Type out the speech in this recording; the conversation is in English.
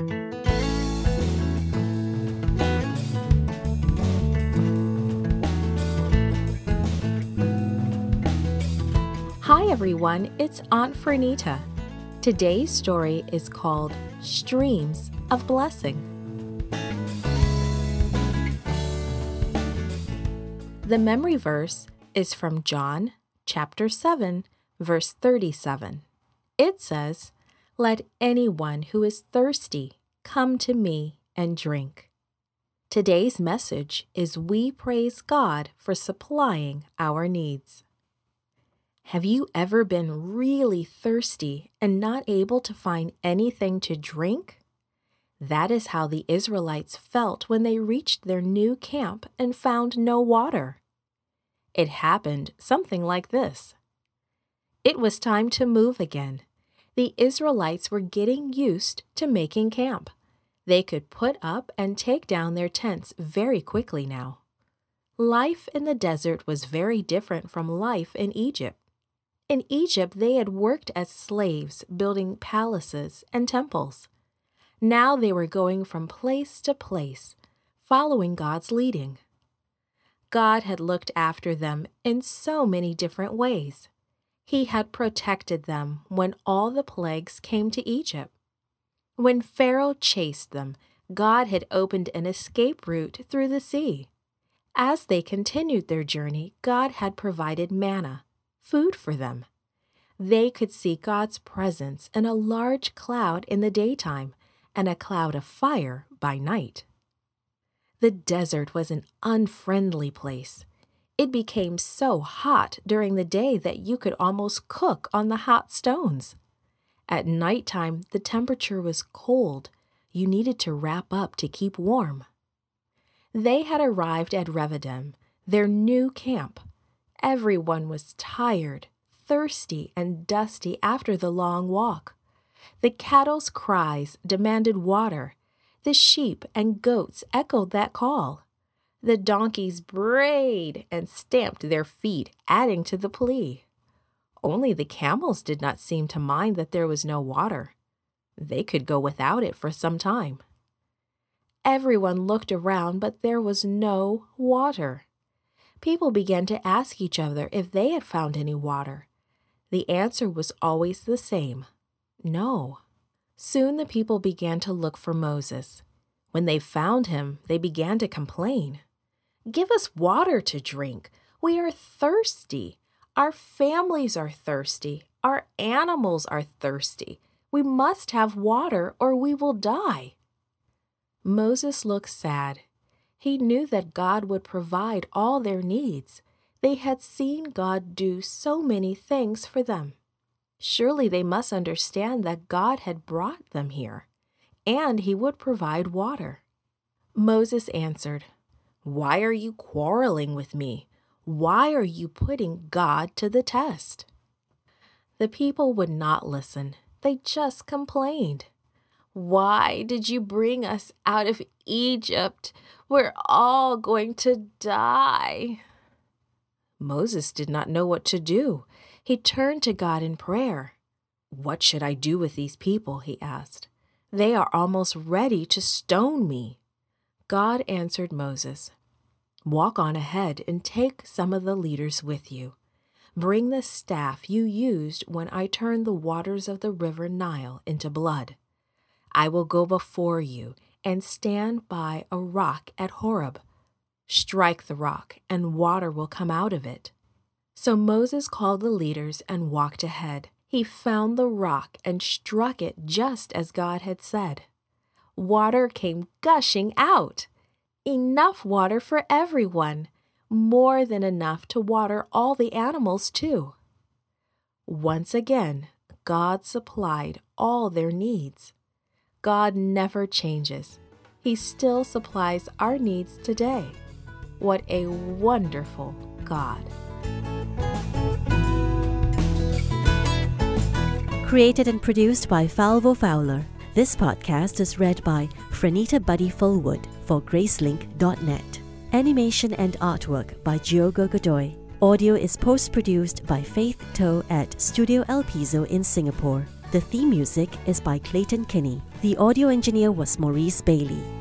Hi everyone, it's Aunt Fernita. Today's story is called Streams of Blessing. The memory verse is from John chapter 7, verse 37. It says, Let anyone who is thirsty come to me and drink. Today's message is We praise God for supplying our needs. Have you ever been really thirsty and not able to find anything to drink? That is how the Israelites felt when they reached their new camp and found no water. It happened something like this It was time to move again. The Israelites were getting used to making camp. They could put up and take down their tents very quickly now. Life in the desert was very different from life in Egypt. In Egypt, they had worked as slaves, building palaces and temples. Now they were going from place to place, following God's leading. God had looked after them in so many different ways. He had protected them when all the plagues came to Egypt. When Pharaoh chased them, God had opened an escape route through the sea. As they continued their journey, God had provided manna food for them. They could see God's presence in a large cloud in the daytime and a cloud of fire by night. The desert was an unfriendly place. It became so hot during the day that you could almost cook on the hot stones. At night time, the temperature was cold. You needed to wrap up to keep warm. They had arrived at Rephidim, their new camp, Everyone was tired, thirsty, and dusty after the long walk. The cattle's cries demanded water. The sheep and goats echoed that call. The donkeys brayed and stamped their feet, adding to the plea. Only the camels did not seem to mind that there was no water. They could go without it for some time. Everyone looked around, but there was no water people began to ask each other if they had found any water. The answer was always the same no. Soon the people began to look for Moses. When they found him, they began to complain. Give us water to drink. We are thirsty. Our families are thirsty. Our animals are thirsty. We must have water or we will die. Moses looked sad he knew that God would provide all their needs. They had seen God do so many things for them. Surely they must understand that God had brought them here, and he would provide water. Moses answered, Why are you quarreling with me? Why are you putting God to the test? The people would not listen. They just complained. Why did you bring us out of Egypt? We're all going to die. Moses did not know what to do. He turned to God in prayer. What should I do with these people? he asked. They are almost ready to stone me. God answered Moses, Walk on ahead and take some of the leaders with you. Bring the staff you used when I turned the waters of the river Nile into blood. I will go before you and stand by a rock at Horeb. Strike the rock, and water will come out of it. So Moses called the leaders and walked ahead. He found the rock and struck it just as God had said. Water came gushing out. Enough water for everyone, more than enough to water all the animals, too. Once again, God supplied all their needs. God never changes. He still supplies our needs today. What a wonderful God. Created and produced by Falvo Fowler. This podcast is read by Franita Buddy Fullwood for Gracelink.net. Animation and artwork by Giogo Godoy. Audio is post produced by Faith Toe at Studio El Piso in Singapore. The theme music is by Clayton Kinney. The audio engineer was Maurice Bailey.